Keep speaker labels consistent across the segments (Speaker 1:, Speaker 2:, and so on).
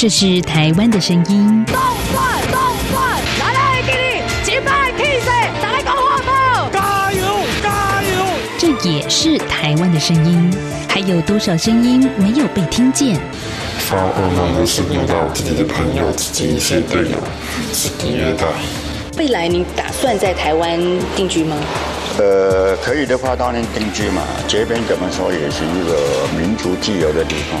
Speaker 1: 这是台湾的声音。
Speaker 2: 动转动转，来来给你击败 K C，打来讲话不？
Speaker 3: 加油加油！
Speaker 1: 这也是台湾的声音。还有多少声音没有被听见？
Speaker 4: 发噩梦的是遇到自己的朋友、自己一些队友，自己虐待。
Speaker 5: 未来你打算在台湾定居吗？
Speaker 6: 呃，可以的话当然定居嘛。这边怎么说也是一个民族自由的地方。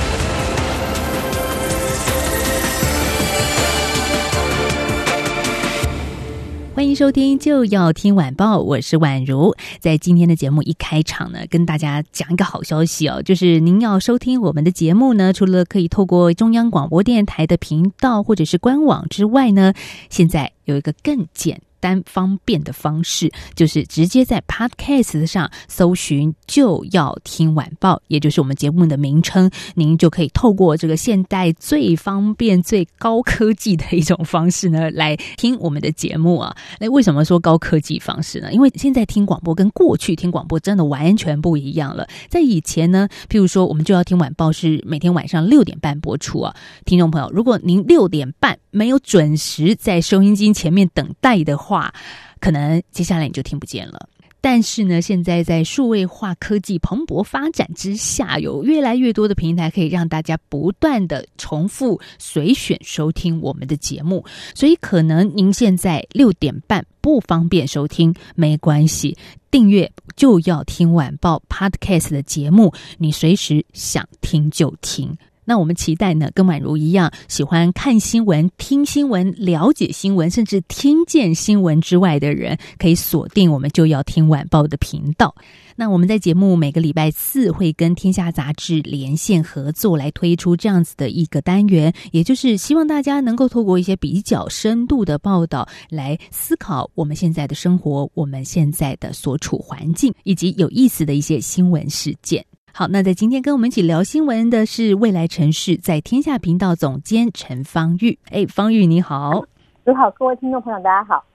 Speaker 1: 欢迎收听，就要听晚报，我是宛如。在今天的节目一开场呢，跟大家讲一个好消息哦，就是您要收听我们的节目呢，除了可以透过中央广播电台的频道或者是官网之外呢，现在有一个更简。单方便的方式，就是直接在 Podcast 上搜寻“就要听晚报”，也就是我们节目的名称，您就可以透过这个现代最方便、最高科技的一种方式呢，来听我们的节目啊。那为什么说高科技方式呢？因为现在听广播跟过去听广播真的完全不一样了。在以前呢，譬如说我们就要听晚报是每天晚上六点半播出啊，听众朋友，如果您六点半没有准时在收音机前面等待的话，话可能接下来你就听不见了。但是呢，现在在数位化科技蓬勃发展之下，有越来越多的平台可以让大家不断的重复随选收听我们的节目。所以，可能您现在六点半不方便收听，没关系，订阅就要听晚报 Podcast 的节目，你随时想听就听。那我们期待呢，跟宛如一样喜欢看新闻、听新闻、了解新闻，甚至听见新闻之外的人，可以锁定我们就要听晚报的频道。那我们在节目每个礼拜四会跟天下杂志连线合作，来推出这样子的一个单元，也就是希望大家能够透过一些比较深度的报道，来思考我们现在的生活、我们现在的所处环境，以及有意思的一些新闻事件。好，那在今天跟我们一起聊新闻的是未来城市在天下频道总监陈方玉。哎，方玉你好，
Speaker 7: 你好，各位听众朋友，大家好。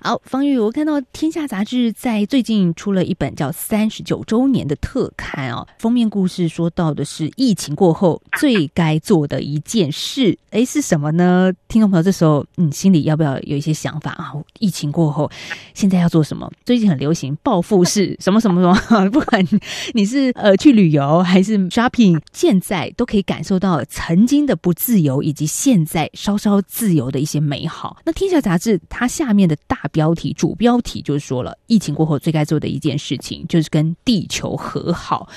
Speaker 1: 好，方玉，我看到《天下》杂志在最近出了一本叫《三十九周年》的特刊哦，封面故事说到的是疫情过后最该做的一件事，哎，是什么呢？听众朋友，这时候嗯，心里要不要有一些想法啊？疫情过后，现在要做什么？最近很流行报复式什么什么什么，不管你是呃去旅游还是 shopping，现在都可以感受到曾经的不自由，以及现在稍稍自由的一些美好。那《天下》杂志它下面。的大标题、主标题就是说了，疫情过后最该做的一件事情就是跟地球和好。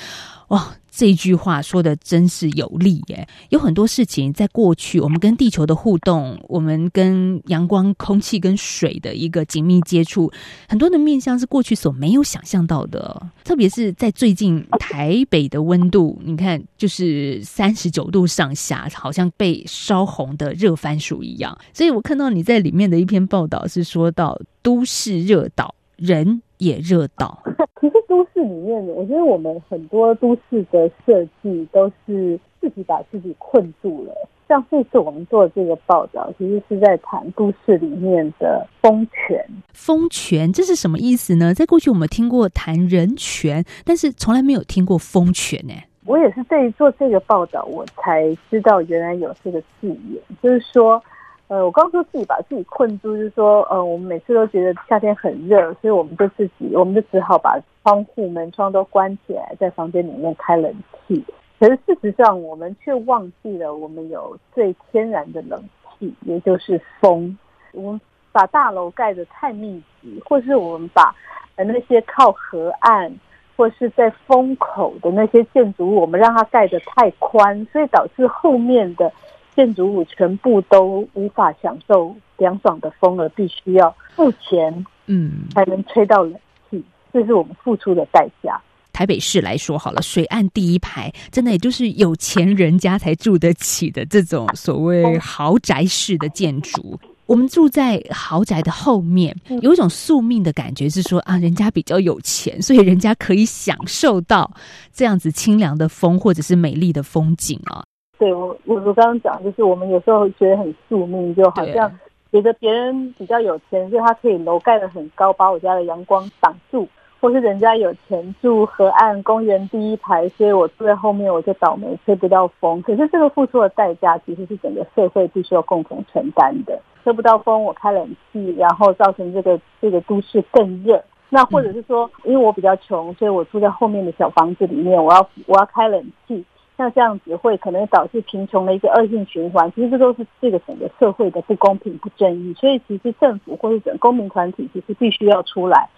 Speaker 1: 哇，这句话说的真是有力耶！有很多事情在过去，我们跟地球的互动，我们跟阳光、空气跟水的一个紧密接触，很多的面向是过去所没有想象到的。特别是在最近，台北的温度，你看就是三十九度上下，好像被烧红的热番薯一样。所以我看到你在里面的一篇报道是说到都市热岛，人也热到。
Speaker 7: 其实都市里面，我觉得我们很多都市的设计都是自己把自己困住了。像这次我们做这个报道，其实是在谈都市里面的风权。
Speaker 1: 风权这是什么意思呢？在过去我们听过谈人权，但是从来没有听过风权呢。
Speaker 7: 我也是对于做这个报道，我才知道原来有这个字眼，就是说。呃，我刚说自己把自己困住，就是说，呃，我们每次都觉得夏天很热，所以我们就自己，我们就只好把窗户门窗都关起来，在房间里面开冷气。可是事实上，我们却忘记了我们有最天然的冷气，也就是风。我们把大楼盖得太密集，或是我们把呃那些靠河岸或是在风口的那些建筑物，我们让它盖得太宽，所以导致后面的。建筑物全部都无法享受凉爽的风，而必须要付钱，嗯，才能吹到冷气，这是我们付出的代价。
Speaker 1: 台北市来说好了，水岸第一排，真的也就是有钱人家才住得起的这种所谓豪宅式的建筑。我们住在豪宅的后面，有一种宿命的感觉，是说啊，人家比较有钱，所以人家可以享受到这样子清凉的风，或者是美丽的风景啊。
Speaker 7: 对我我我刚刚讲，就是我们有时候觉得很宿命，就好像觉得别人比较有钱，所以他可以楼盖得很高，把我家的阳光挡住。或是人家有钱住河岸公园第一排，所以我住在后面，我就倒霉吹不到风。可是这个付出的代价，其实是整个社会必须要共同承担的。吹不到风，我开冷气，然后造成这个这个都市更热。那或者是说，因为我比较穷，所以我住在后面的小房子里面，我要我要开冷气，像这样子会可能导致贫穷的一个恶性循环。其实这都是这个整个社会的不公平、不正义。所以其实政府或者整公民团体，其实必须要出来。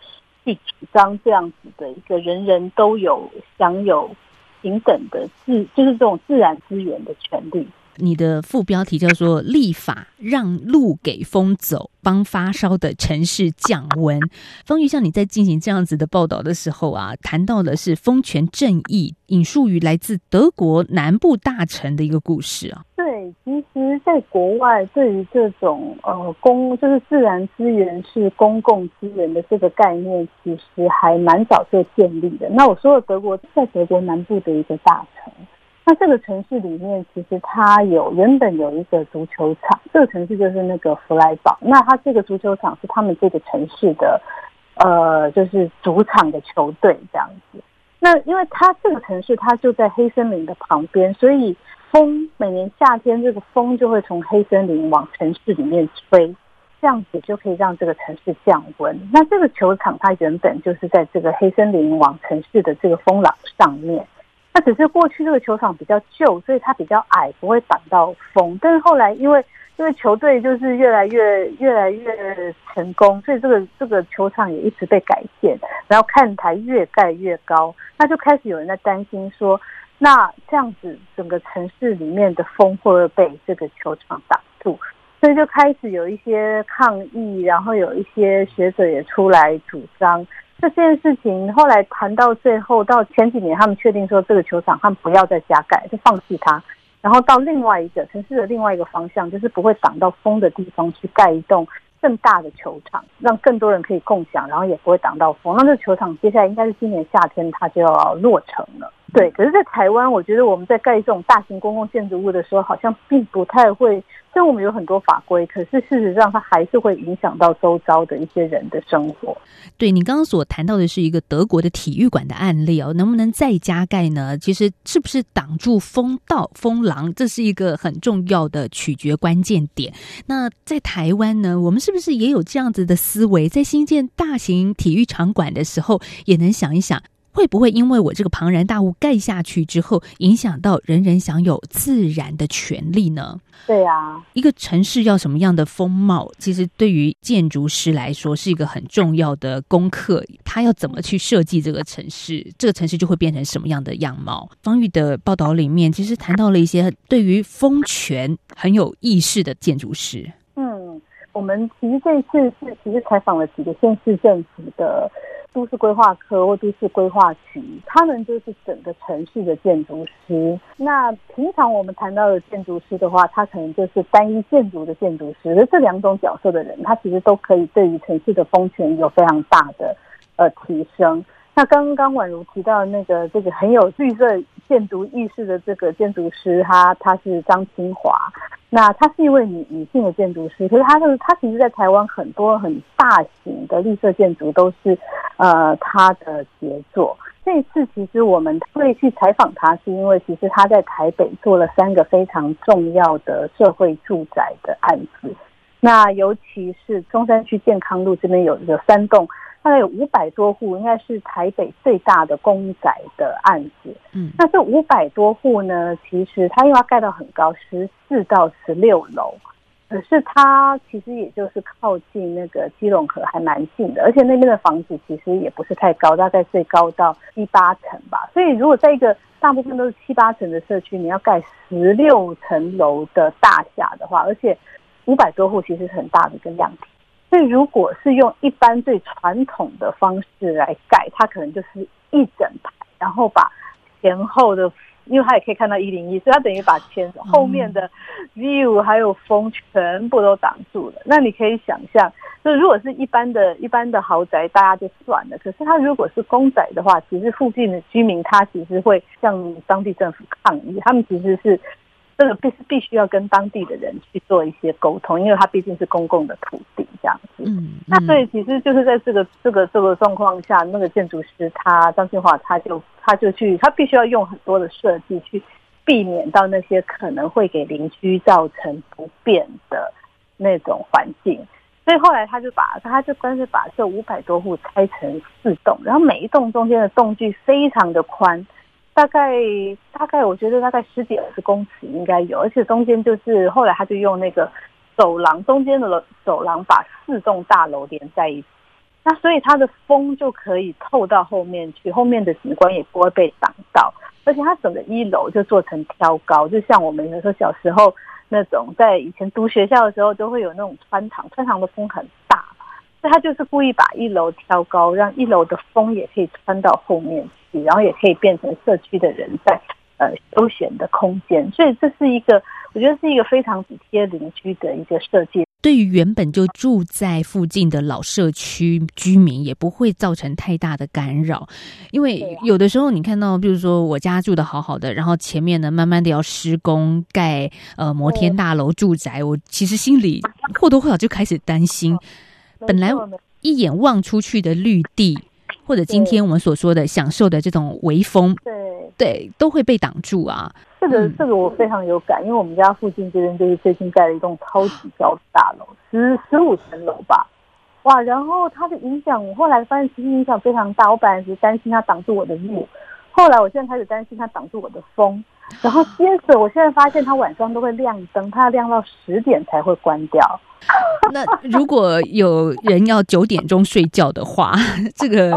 Speaker 7: 去主张这样子的一个人人都有享有平等的自，就是这种自然资源的权利。
Speaker 1: 你的副标题叫做“立法让路给风走，帮发烧的城市降温”。方玉，像你在进行这样子的报道的时候啊，谈到的是风权正义，引述于来自德国南部大城的一个故事啊。
Speaker 7: 对，其实，在国外，对于这种呃公就是自然资源是公共资源的这个概念，其实还蛮早就建立的。那我说的德国，在德国南部的一个大城。那这个城市里面，其实它有原本有一个足球场，这个城市就是那个弗莱堡。那它这个足球场是他们这个城市的，呃，就是主场的球队这样子。那因为它这个城市它就在黑森林的旁边，所以风每年夏天这个风就会从黑森林往城市里面吹，这样子就可以让这个城市降温。那这个球场它原本就是在这个黑森林往城市的这个风廊上面。那只是过去这个球场比较旧，所以它比较矮，不会挡到风。但是后来因为因为球队就是越来越越来越成功，所以这个这个球场也一直被改建，然后看台越盖越高，那就开始有人在担心说，那这样子整个城市里面的风会不会被这个球场挡住？所以就开始有一些抗议，然后有一些学者也出来主张。这件事情后来谈到最后，到前几年他们确定说这个球场他们不要再加盖，就放弃它，然后到另外一个城市的另外一个方向，就是不会挡到风的地方去盖一栋更大的球场，让更多人可以共享，然后也不会挡到风。那这个球场接下来应该是今年夏天它就要落成了。对，可是，在台湾，我觉得我们在盖这种大型公共建筑物的时候，好像并不太会。虽然我们有很多法规，可是事实上，它还是会影响到周遭的一些人的生活。
Speaker 1: 对你刚刚所谈到的是一个德国的体育馆的案例哦，能不能再加盖呢？其实，是不是挡住风道、风廊，这是一个很重要的取决关键点。那在台湾呢，我们是不是也有这样子的思维，在新建大型体育场馆的时候，也能想一想？会不会因为我这个庞然大物盖下去之后，影响到人人享有自然的权利呢？
Speaker 7: 对啊，
Speaker 1: 一个城市要什么样的风貌，其实对于建筑师来说是一个很重要的功课。他要怎么去设计这个城市，这个城市就会变成什么样的样貌。方玉的报道里面，其实谈到了一些对于风权很有意识的建筑师。
Speaker 7: 嗯，我们其实这次是其实采访了几个县市政府的。都市规划科或都市规划局，他们就是整个城市的建筑师。那平常我们谈到的建筑师的话，他可能就是单一建筑的建筑师。而这两种角色的人，他其实都可以对于城市的风权有非常大的呃提升。那刚刚宛如提到那个这个很有绿色建筑意识的这个建筑师，他他是张清华。那她是一位女女性的建筑师，可是她是她其实，在台湾很多很大型的绿色建筑都是，呃，她的杰作。这次其实我们会去采访她，是因为其实她在台北做了三个非常重要的社会住宅的案子，那尤其是中山区健康路这边有有三栋。大概有五百多户，应该是台北最大的公宅的案子。嗯，那这五百多户呢，其实它因为要盖到很高，十四到十六楼，可是它其实也就是靠近那个基隆河，还蛮近的。而且那边的房子其实也不是太高，大概最高到七八层吧。所以如果在一个大部分都是七八层的社区，你要盖十六层楼的大厦的话，而且五百多户其实是很大的一个量体。所以，如果是用一般最传统的方式来盖，它可能就是一整排，然后把前后的，因为它也可以看到一零一，所以它等于把前后面的 view 还有风全部都挡住了。那你可以想象，就如果是一般的一般的豪宅，大家就算了。可是它如果是公宅的话，其实附近的居民他其实会向当地政府抗议，他们其实是。这个必是必须要跟当地的人去做一些沟通，因为它毕竟是公共的土地这样子。
Speaker 1: 嗯，
Speaker 7: 那所以其实就是在这个这个这个状况下，那个建筑师他张庆华他就他就去他必须要用很多的设计去避免到那些可能会给邻居造成不便的那种环境。所以后来他就把他就干脆把这五百多户拆成四栋，然后每一栋中间的栋距非常的宽，大概大概我觉得大概十几二十公尺应该有，而且中间就是后来他就用那个走廊中间的楼走廊把四栋大楼连在一起，那所以它的风就可以透到后面去，后面的景观也不会被挡到，而且它整个一楼就做成挑高，就像我们有时候小时候。那种在以前读学校的时候，都会有那种穿堂，穿堂的风很大，所以他就是故意把一楼挑高，让一楼的风也可以穿到后面去，然后也可以变成社区的人在呃休闲的空间。所以这是一个，我觉得是一个非常体贴邻居的一个设计。
Speaker 1: 对于原本就住在附近的老社区居民，也不会造成太大的干扰，因为有的时候你看到，比如说我家住的好好的，然后前面呢慢慢的要施工盖呃摩天大楼住宅，我其实心里或多或少就开始担心，本来一眼望出去的绿地，或者今天我们所说的享受的这种微风，
Speaker 7: 对
Speaker 1: 对，都会被挡住啊。
Speaker 7: 这个这个我非常有感，因为我们家附近这边就是最近盖了一栋超级高的大楼，十十五层楼吧，哇！然后它的影响，我后来发现其实影响非常大。我本来只是担心它挡住我的路，后来我现在开始担心它挡住我的风，然后接着我现在发现它晚上都会亮灯，它要亮到十点才会关掉。
Speaker 1: 那如果有人要九点钟睡觉的话，这个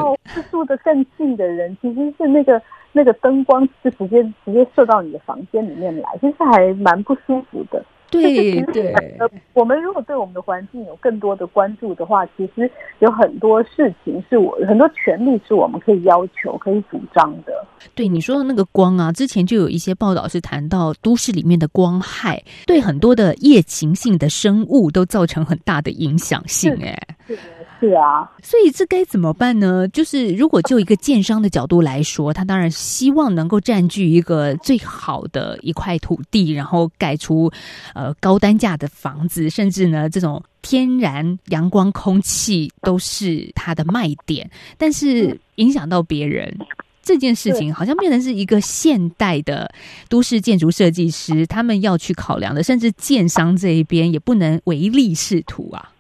Speaker 7: 住的更近的人，其实是那个。那个灯光是直接直接射到你的房间里面来，其实还蛮不舒服的。
Speaker 1: 对对，
Speaker 7: 呃，我们如果对我们的环境有更多的关注的话，其实有很多事情是我很多权利是我们可以要求、可以主张的。
Speaker 1: 对你说的那个光啊，之前就有一些报道是谈到都市里面的光害，对很多的夜行性的生物都造成很大的影响性。哎，
Speaker 7: 是是啊，
Speaker 1: 所以这该怎么办呢？就是如果就一个建商的角度来说，他当然希望能够占据一个最好的一块土地，然后盖出呃高单价的房子，甚至呢这种天然阳光、空气都是它的卖点。但是影响到别人这件事情，好像变成是一个现代的都市建筑设计师他们要去考量的，甚至建商这一边也不能唯利是图啊。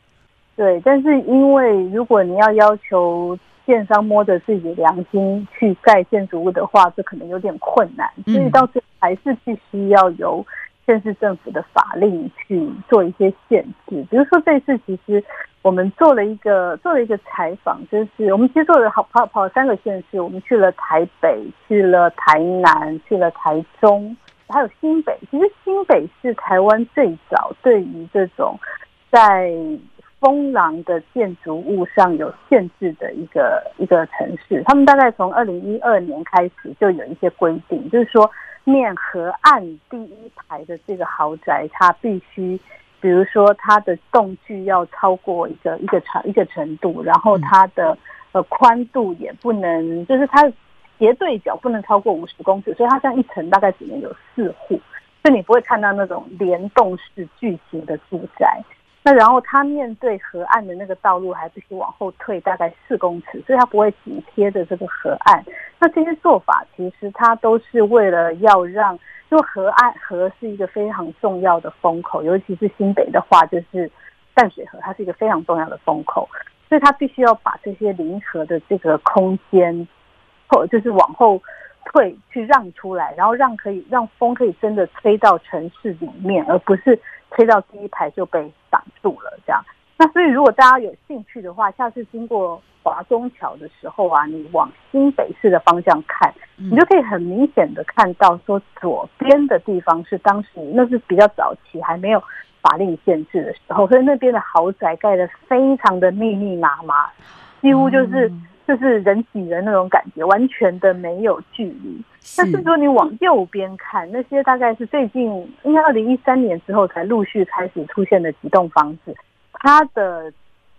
Speaker 7: 对，但是因为如果你要要求建商摸着自己良心去盖建筑物的话，这可能有点困难，所以到最后还是必须要由县市政府的法令去做一些限制。比如说这次其实我们做了一个做了一个采访，就是我们其实做了好跑跑三个县市，我们去了台北，去了台南，去了台中，还有新北。其实新北是台湾最早对于这种在风廊的建筑物上有限制的一个一个城市，他们大概从二零一二年开始就有一些规定，就是说面河岸第一排的这个豪宅，它必须，比如说它的栋距要超过一个一个长一个程度，然后它的呃宽度也不能，就是它斜对角不能超过五十公尺，所以它这样一层大概只能有四户，所以你不会看到那种联动式巨型的住宅。那然后它面对河岸的那个道路还必须往后退大概四公尺，所以它不会紧贴着这个河岸。那这些做法其实它都是为了要让，因为河岸河是一个非常重要的风口，尤其是新北的话，就是淡水河，它是一个非常重要的风口，所以它必须要把这些临河的这个空间，或就是往后退去让出来，然后让可以让风可以真的吹到城市里面，而不是。推到第一排就被挡住了，这样。那所以如果大家有兴趣的话，下次经过华中桥的时候啊，你往新北市的方向看，你就可以很明显的看到，说左边的地方是当时那是比较早期还没有法令限制的时候，所以那边的豪宅盖的非常的密密麻麻，几乎就是。就是人挤人那种感觉，完全的没有距离。但是说你往右边看，那些大概是最近应该二零一三年之后才陆续开始出现的几栋房子，它的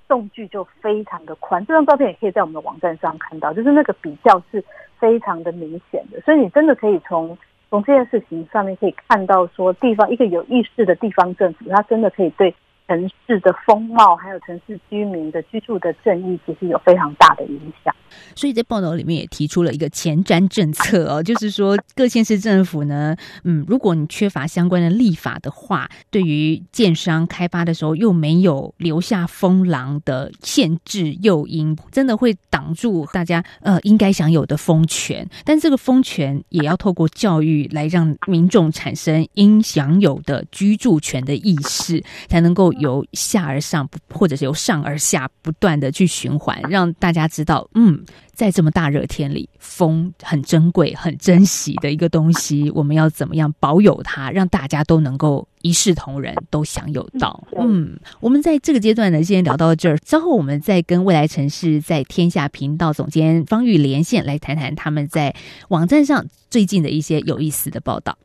Speaker 7: 栋距就非常的宽。这张照片也可以在我们的网站上看到，就是那个比较是非常的明显的。所以你真的可以从从这件事情上面可以看到，说地方一个有意识的地方政府，它真的可以对城市的风貌，还有城市居民的居住的正义，其实有非常大的影响。
Speaker 1: 所以在报道里面也提出了一个前瞻政策哦，就是说各县市政府呢，嗯，如果你缺乏相关的立法的话，对于建商开发的时候又没有留下风廊的限制诱因，真的会挡住大家呃应该享有的风权。但这个风权也要透过教育来让民众产生应享有的居住权的意识，才能够由下而上，或者是由上而下不断的去循环，让大家知道，嗯。在这么大热天里，风很珍贵、很珍惜的一个东西，我们要怎么样保有它，让大家都能够一视同仁，都享有到？嗯，我们在这个阶段呢，先聊到这儿，之后我们再跟未来城市在天下频道总监方玉连线，来谈谈他们在网站上最近的一些有意思的报道。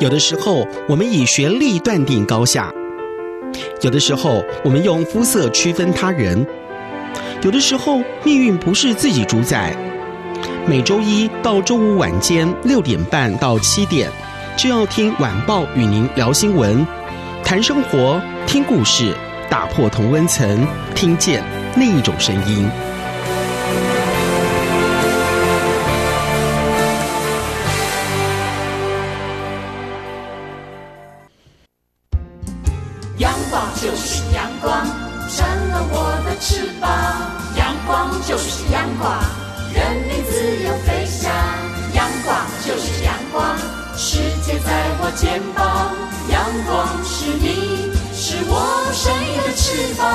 Speaker 8: 有的时候，我们以学历断定高下；有的时候，我们用肤色区分他人。有的时候，命运不是自己主宰。每周一到周五晚间六点半到七点，就要听晚报与您聊新闻、谈生活、听故事，打破同温层，听见另一种声音。
Speaker 2: 肩膀。阳光是你，是我生命的翅膀。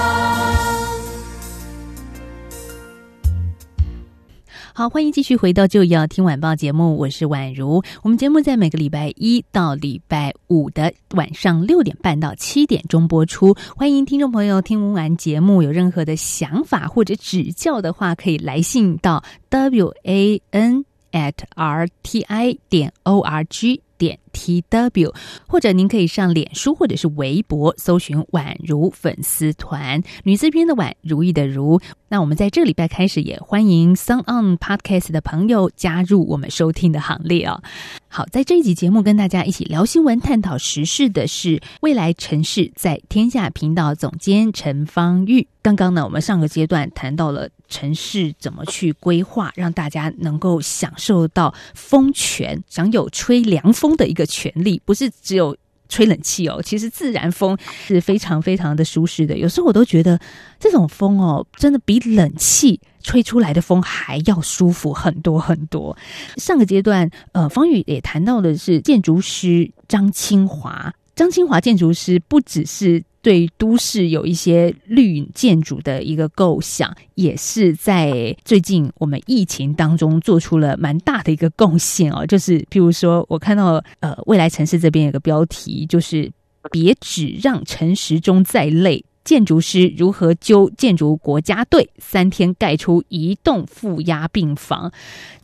Speaker 1: 好，欢迎继续回到就要听晚报节目，我是宛如。我们节目在每个礼拜一到礼拜五的晚上六点半到七点钟播出。欢迎听众朋友听完节目有任何的想法或者指教的话，可以来信到 w a n at r t i 点 o r g 点 t w，或者您可以上脸书或者是微博搜寻“宛如粉丝团”，女字边的宛，如意的如。那我们在这礼拜开始也欢迎 Sun On Podcast 的朋友加入我们收听的行列哦。好，在这一集节目跟大家一起聊新闻、探讨时事的是未来城市在天下频道总监陈芳玉。刚刚呢，我们上个阶段谈到了城市怎么去规划，让大家能够享受到风泉，享有吹凉风的一个权利，不是只有。吹冷气哦，其实自然风是非常非常的舒适的。有时候我都觉得这种风哦，真的比冷气吹出来的风还要舒服很多很多。上个阶段，呃，方宇也谈到的是建筑师张清华。张清华建筑师不只是对都市有一些绿建筑的一个构想，也是在最近我们疫情当中做出了蛮大的一个贡献哦。就是譬如说，我看到呃未来城市这边有个标题，就是别只让陈时中再累。建筑师如何揪建筑国家队三天盖出一栋负压病房？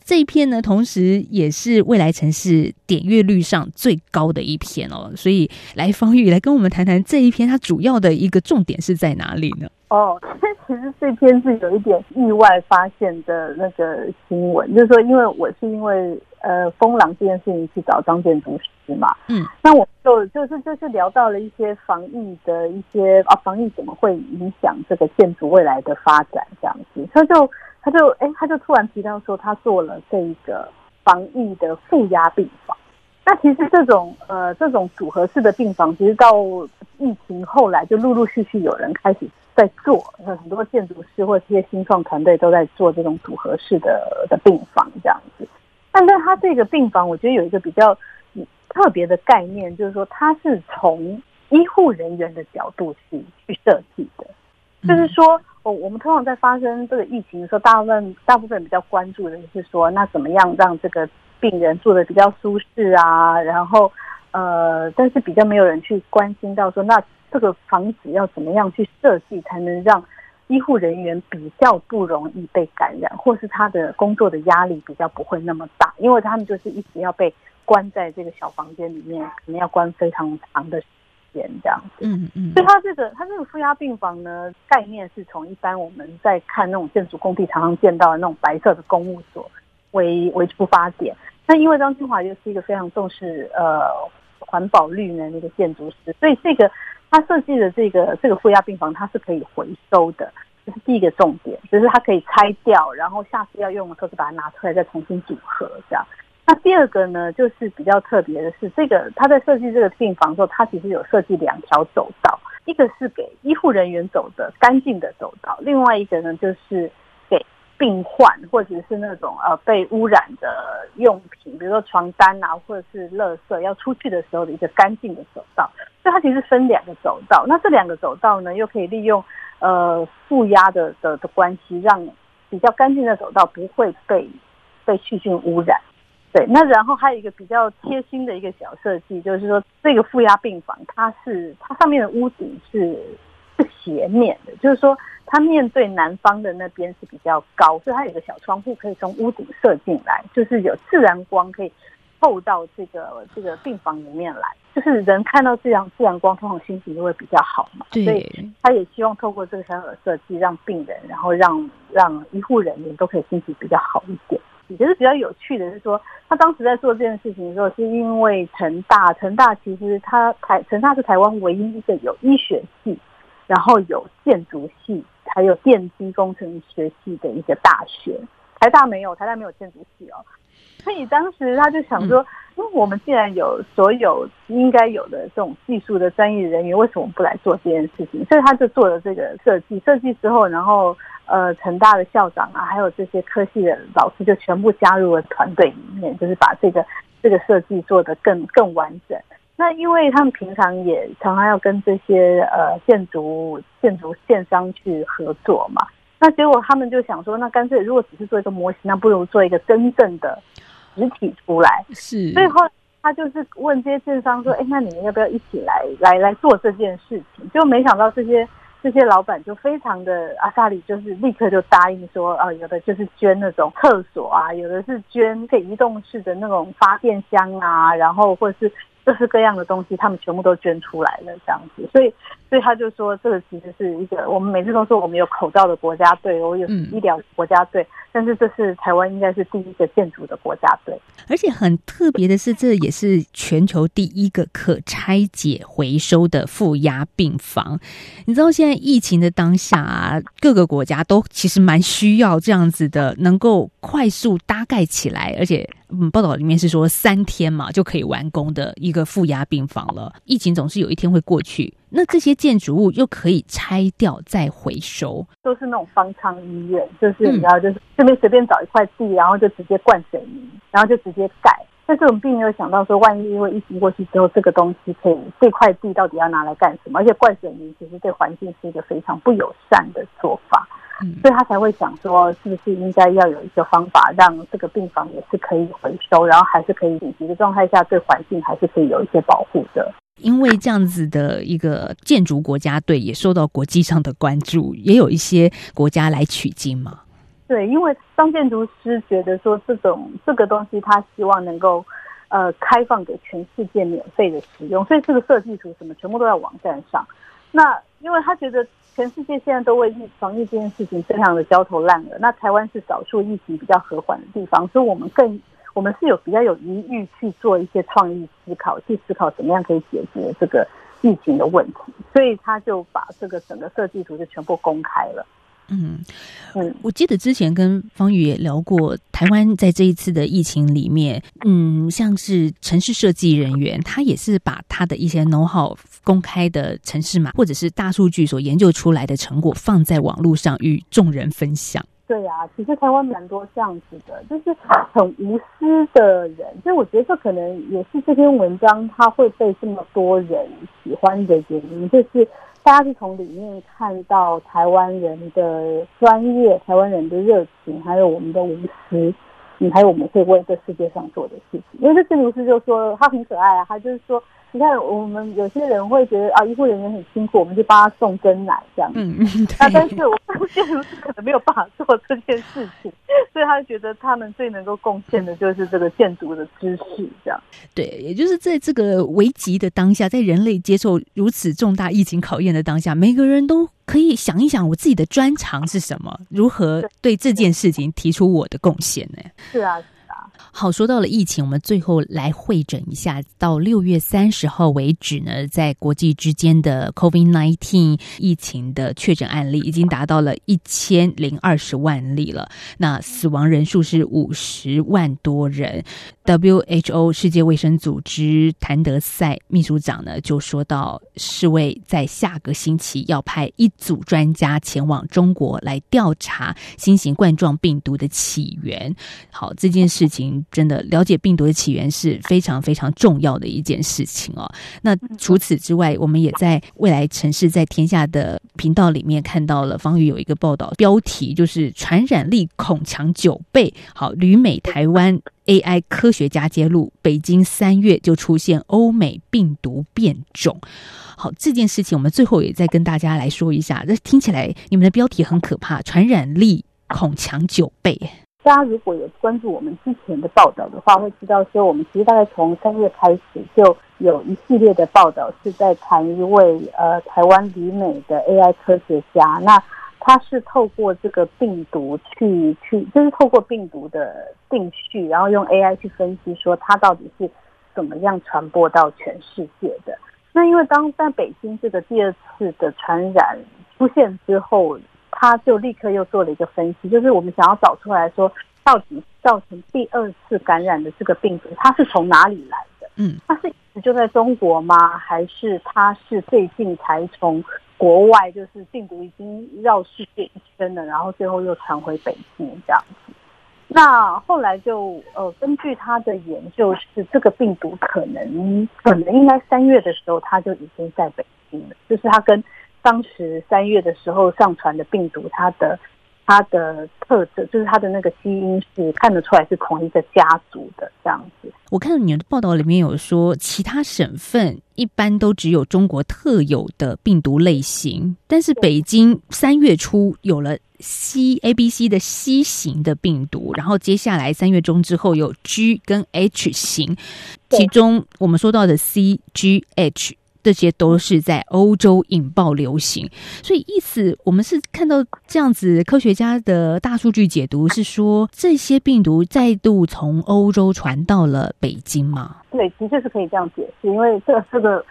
Speaker 1: 这一篇呢，同时也是未来城市点阅率上最高的一篇哦。所以，来方玉来跟我们谈谈这一篇，它主要的一个重点是在哪里呢？
Speaker 7: 哦，其实这篇是有一点意外发现的那个新闻，就是说，因为我是因为呃风狼这件事情去找张建筑师嘛，
Speaker 1: 嗯，
Speaker 7: 那我就就是就是聊到了一些防疫的一些啊，防疫怎么会影响这个建筑未来的发展这样子，他就他就哎他就突然提到说，他做了这一个防疫的负压病房。那其实这种呃这种组合式的病房，其实到疫情后来就陆陆续续有人开始。在做，很多建筑师或这些新创团队都在做这种组合式的的病房这样子。但是它这个病房，我觉得有一个比较特别的概念，就是说它是从医护人员的角度去去设计的。就是说，我我们通常在发生这个疫情的时候，大部分大部分比较关注的是说，那怎么样让这个病人住的比较舒适啊？然后呃，但是比较没有人去关心到说那。这个房子要怎么样去设计，才能让医护人员比较不容易被感染，或是他的工作的压力比较不会那么大？因为他们就是一直要被关在这个小房间里面，可能要关非常长的时间这样子。
Speaker 1: 嗯嗯。
Speaker 7: 所以他这个他这个负压病房呢，概念是从一般我们在看那种建筑工地常常见到的那种白色的公务所为为出发点。那因为张清华又是一个非常重视呃环保绿能的一个建筑师，所以这个他设计的这个这个负压病房，它是可以回收的，这是第一个重点，就是它可以拆掉，然后下次要用的时候就把它拿出来再重新组合这样。那第二个呢，就是比较特别的是，这个他在设计这个病房的时候，他其实有设计两条走道，一个是给医护人员走的干净的走道，另外一个呢就是给病患或者是那种呃被污染的用品，比如说床单啊或者是垃圾要出去的时候的一个干净的走道。所以它其实分两个走道，那这两个走道呢又可以利用呃负压的的的关系，让比较干净的走道不会被被细菌污染。对，那然后还有一个比较贴心的一个小设计，就是说这个负压病房，它是它上面的屋顶是是斜面的，就是说它面对南方的那边是比较高，所以它有个小窗户可以从屋顶射进来，就是有自然光可以透到这个这个病房里面来，就是人看到自然自然光，通常心情就会比较好嘛。所以他也希望透过这个小小的设计，让病人，然后让让医护人员都可以心情比较好一点。其实比较有趣的是说，他当时在做这件事情的时候，是因为成大，成大其实他台成大是台湾唯一一个有医学系，然后有建筑系，还有电机工程学系的一个大学。台大没有，台大没有建筑系哦。所以当时他就想说，因为我们既然有所有应该有的这种技术的专业人员，为什么不来做这件事情？所以他就做了这个设计。设计之后，然后。呃，成大的校长啊，还有这些科系的老师，就全部加入了团队里面，就是把这个这个设计做得更更完整。那因为他们平常也常常要跟这些呃建筑建筑建商去合作嘛，那结果他们就想说，那干脆如果只是做一个模型，那不如做一个真正的实体出来。
Speaker 1: 是，
Speaker 7: 所以后来他就是问这些建商说，哎，那你们要不要一起来来来做这件事情？就没想到这些。这些老板就非常的阿萨里，就是立刻就答应说，啊，有的就是捐那种厕所啊，有的是捐可以移动式的那种发电箱啊，然后或者是各式各样的东西，他们全部都捐出来了这样子。所以，所以他就说，这个其实是一个我们每次都说我们有口罩的国家队，我有医疗国家队，但是这是台湾应该是第一个建筑的国家队。
Speaker 1: 而且很特别的是，这也是全球第一个可拆解回收的负压病房。你知道，现在疫情的当下啊，各个国家都其实蛮需要这样子的，能够快速搭盖起来，而且嗯，报道里面是说三天嘛就可以完工的一个负压病房了。疫情总是有一天会过去，那这些建筑物又可以拆掉再回收，
Speaker 7: 都是那种方舱医院，就是你知道，就是这边随便找一块地，然后就直接灌水泥，然后就直接盖。但是我们并没有想到说，万一因为疫情过去之后，这个东西可以这块地到底要拿来干什么？而且灌水泥其实对环境是一个非常不友善的做法，所以他才会想说，是不是应该要有一个方法，让这个病房也是可以回收，然后还是可以紧急的状态下对环境还是可以有一些保护的。
Speaker 1: 因为这样子的一个建筑国家队也受到国际上的关注，也有一些国家来取经嘛。
Speaker 7: 对，因为当建筑师觉得说这种这个东西，他希望能够呃开放给全世界免费的使用，所以这个设计图什么全部都在网站上。那因为他觉得全世界现在都为疫防疫这件事情非常的焦头烂额，那台湾是少数疫情比较和缓的地方，所以我们更我们是有比较有余裕去做一些创意思考，去思考怎么样可以解决这个疫情的问题，所以他就把这个整个设计图就全部公开了。
Speaker 1: 嗯，嗯，我记得之前跟方宇也聊过，台湾在这一次的疫情里面，嗯，像是城市设计人员，他也是把他的一些 know how 公开的城市码，或者是大数据所研究出来的成果，放在网络上与众人分享。
Speaker 7: 对啊，其实台湾蛮多这样子的，就是很无私的人，所以我觉得这可能也是这篇文章它会被这么多人喜欢的原因，就是。大家是从里面看到台湾人的专业、台湾人的热情，还有我们的无私，嗯，还有我们可以为这世界上做的事情。因为这建筑师就说他很可爱啊，他就是说。你看，我们有些人会觉得啊，医护人员很辛苦，我们就帮他送真奶这样。嗯 嗯。那但是我们建筑师可能没有办法做这件事情，所以他就觉得他们最能够贡献的就是这个建筑的知识，这样。
Speaker 1: 对，也就是在这个危急的当下，在人类接受如此重大疫情考验的当下，每个人都可以想一想，我自己的专长是什么，如何对这件事情提出我的贡献呢？
Speaker 7: 是啊是啊。
Speaker 1: 好，说到了疫情，我们最后来会诊一下，到六月三十号为止呢，在国际之间的 COVID-19 疫情的确诊案例已经达到了一千零二十万例了，那死亡人数是五十万多人。WHO 世界卫生组织谭德赛秘书长呢就说到，世卫在下个星期要派一组专家前往中国来调查新型冠状病毒的起源。好，这件事情真的了解病毒的起源是非常非常重要的一件事情哦。那除此之外，我们也在未来城市在天下的频道里面看到了方宇有一个报道，标题就是“传染力恐强九倍”。好，旅美台湾。AI 科学家揭露，北京三月就出现欧美病毒变种。好，这件事情我们最后也再跟大家来说一下。这听起来你们的标题很可怕，传染力恐强九倍。
Speaker 7: 大家如果有关注我们之前的报道的话，会知道说，我们其实大概从三月开始就有一系列的报道是在谈一位呃台湾旅美的 AI 科学家。那他是透过这个病毒去去，就是透过病毒的定序，然后用 AI 去分析，说它到底是怎么样传播到全世界的。那因为当在北京这个第二次的传染出现之后，他就立刻又做了一个分析，就是我们想要找出来说，到底造成第二次感染的这个病毒，它是从哪里来的？嗯，它是一直就在中国吗？还是它是最近才从？国外就是病毒已经绕世界一圈了，然后最后又传回北京这样子。那后来就呃，根据他的研究，是这个病毒可能可能应该三月的时候他就已经在北京了，就是他跟当时三月的时候上传的病毒，它的。它的特质就是它的那个基因是看得出来是同一个家族的这样子。
Speaker 1: 我看到你的报道里面有说，其他省份一般都只有中国特有的病毒类型，但是北京三月初有了 C A B C 的 C 型的病毒，然后接下来三月中之后有 G 跟 H 型，其中我们说到的 C G H。这些都是在欧洲引爆流行，所以意思我们是看到这样子，科学家的大数据解读是说，这些病毒再度从欧洲传到了北京吗？
Speaker 7: 对，的确是可以这样解释，因为这个这个，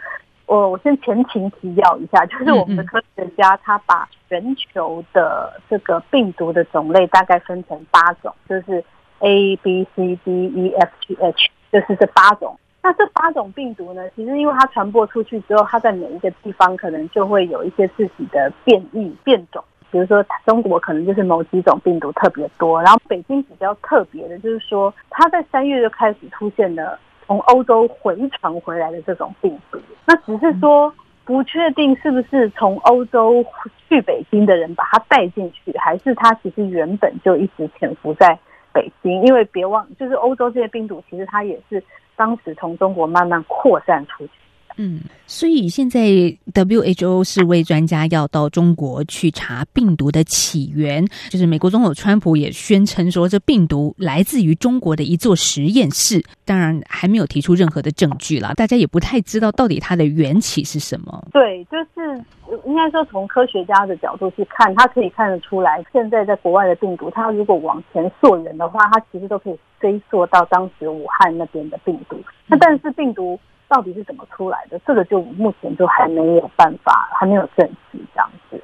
Speaker 7: 我我先前情提要一下，就是我们的科学家他把全球的这个病毒的种类大概分成八种，就是 A B C D E F G H，就是这八种。那这八种病毒呢？其实因为它传播出去之后，它在每一个地方可能就会有一些自己的变异变种。比如说中国可能就是某几种病毒特别多，然后北京比较特别的就是说，它在三月就开始出现了从欧洲回传回来的这种病毒。那只是说不确定是不是从欧洲去北京的人把它带进去，还是它其实原本就一直潜伏在北京。因为别忘，就是欧洲这些病毒其实它也是。当时从中国慢慢扩散出去。
Speaker 1: 嗯，所以现在 WHO 是为专家要到中国去查病毒的起源。就是美国总统川普也宣称说，这病毒来自于中国的一座实验室。当然还没有提出任何的证据啦，大家也不太知道到底它的缘起是什么。
Speaker 7: 对，就是应该说从科学家的角度去看，他可以看得出来，现在在国外的病毒，它如果往前溯源的话，它其实都可以追溯到当时武汉那边的病毒。那但是病毒。到底是怎么出来的？这个就目前就还没有办法，还没有证实这样子。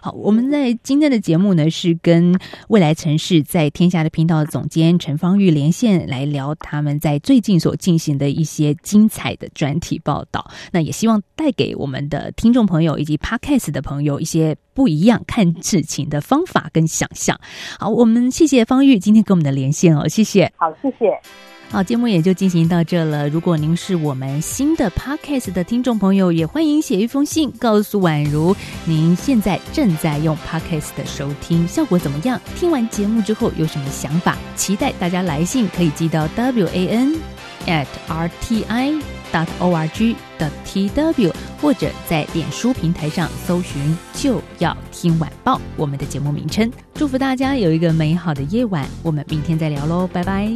Speaker 1: 好，我们在今天的节目呢，是跟未来城市在天下的频道总监陈芳玉连线来聊他们在最近所进行的一些精彩的专题报道。那也希望带给我们的听众朋友以及 Podcast 的朋友一些不一样看事情的方法跟想象。好，我们谢谢方玉今天跟我们的连线哦，谢谢。
Speaker 7: 好，谢谢。
Speaker 1: 好，节目也就进行到这了。如果您是我们新的 podcast 的听众朋友，也欢迎写一封信告诉宛如，您现在正在用 podcast 的收听效果怎么样？听完节目之后有什么想法？期待大家来信，可以寄到 w a n at r t i dot o r g 的 t w，或者在脸书平台上搜寻就要听晚报，我们的节目名称。祝福大家有一个美好的夜晚，我们明天再聊喽，拜拜。